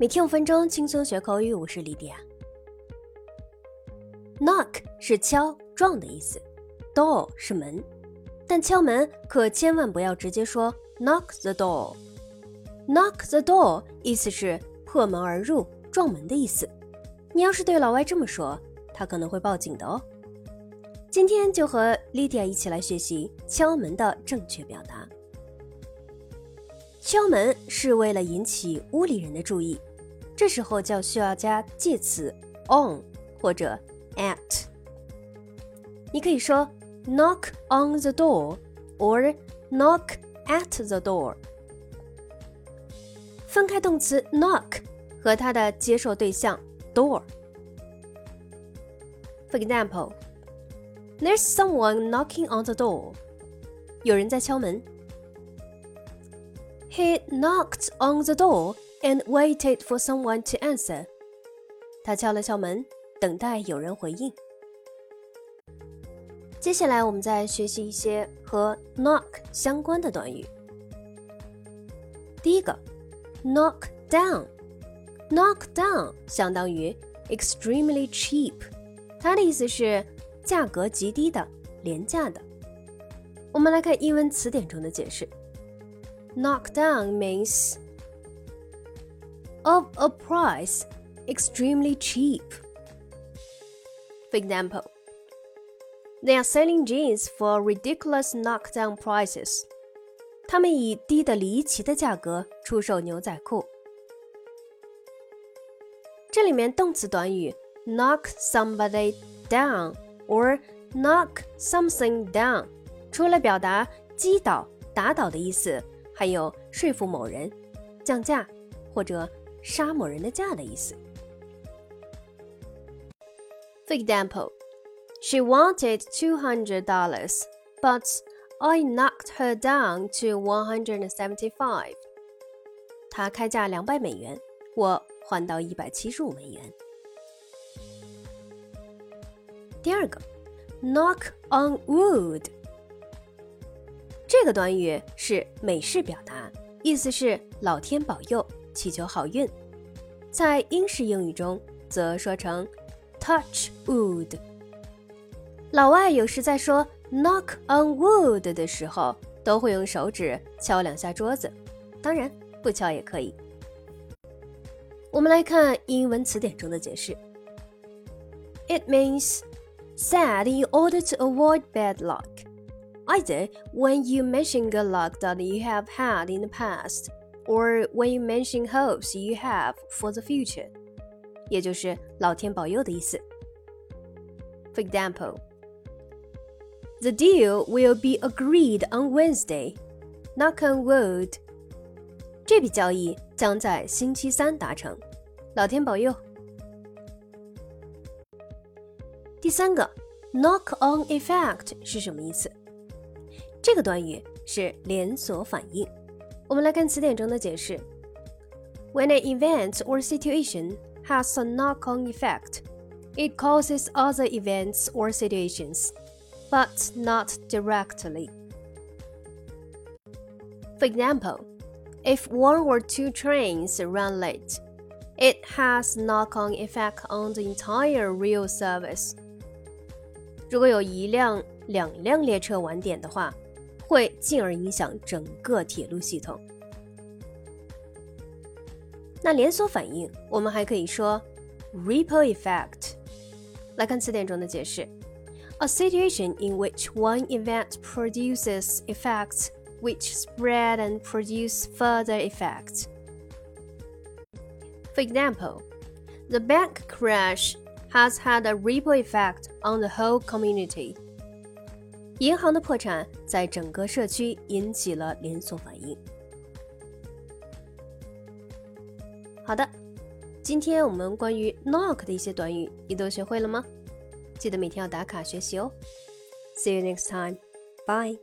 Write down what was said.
每天五分钟，轻松学口语。我是莉迪亚。Knock 是敲、撞的意思，door 是门，但敲门可千万不要直接说 knock the door。knock the door 意思是破门而入、撞门的意思。你要是对老外这么说，他可能会报警的哦。今天就和莉迪亚一起来学习敲门的正确表达。敲门是为了引起屋里人的注意，这时候就需要加介词 on 或者 at。你可以说 knock on the door or knock at the door。分开动词 knock 和它的接受对象 door。For example, there's someone knocking on the door. 有人在敲门。He knocked on the door and waited for someone to answer. 他敲了敲门，等待有人回应。接下来，我们再学习一些和 knock 相关的短语。第一个，knock down，knock down 相当于 extremely cheap，它的意思是价格极低的、廉价的。我们来看英文词典中的解释。knock down means of a price extremely cheap. For example, they are selling jeans for ridiculous knockdown prices. 他们以低的离奇的价格出售牛仔裤。这里面动词短语 knock somebody down or knock something down，除了表达击倒、打倒的意思。还有说服某人降价或者 杀某人的价的意思。For example, she wanted two hundred dollars, but I knocked her down to one hundred and seventy-five. 她开价两百美元，我换到一百七十五美元。第二个，knock on wood。这个短语是美式表达，意思是老天保佑，祈求好运。在英式英语中，则说成 touch wood。老外有时在说 knock on wood 的时候，都会用手指敲两下桌子，当然不敲也可以。我们来看英文词典中的解释：It means said in order to avoid bad luck。either when you mention good luck that you have had in the past, or when you mention hopes you have for the future，也就是老天保佑的意思。For example, the deal will be agreed on Wednesday. Knock on wood. 这笔交易将在星期三达成，老天保佑。第三个，knock on effect 是什么意思？这个短语是连锁反应。 我们来看词典中的解释：When an event or situation has a knock-on effect, it causes other events or situations, but not directly. For example, if one or two trains run late, it has knock-on effect on the entire rail service. 如果有一辆、两辆列车晚点的话， 会进而影响整个铁路系统。那连锁反应，我们还可以说 ripple effect。来看词典中的解释：a situation in which one event produces effects which spread and produce further effects. For example, the bank crash has had a ripple effect on the whole community. 银行的破产在整个社区引起了连锁反应。好的，今天我们关于 knock 的一些短语，你都学会了吗？记得每天要打卡学习哦。See you next time. Bye.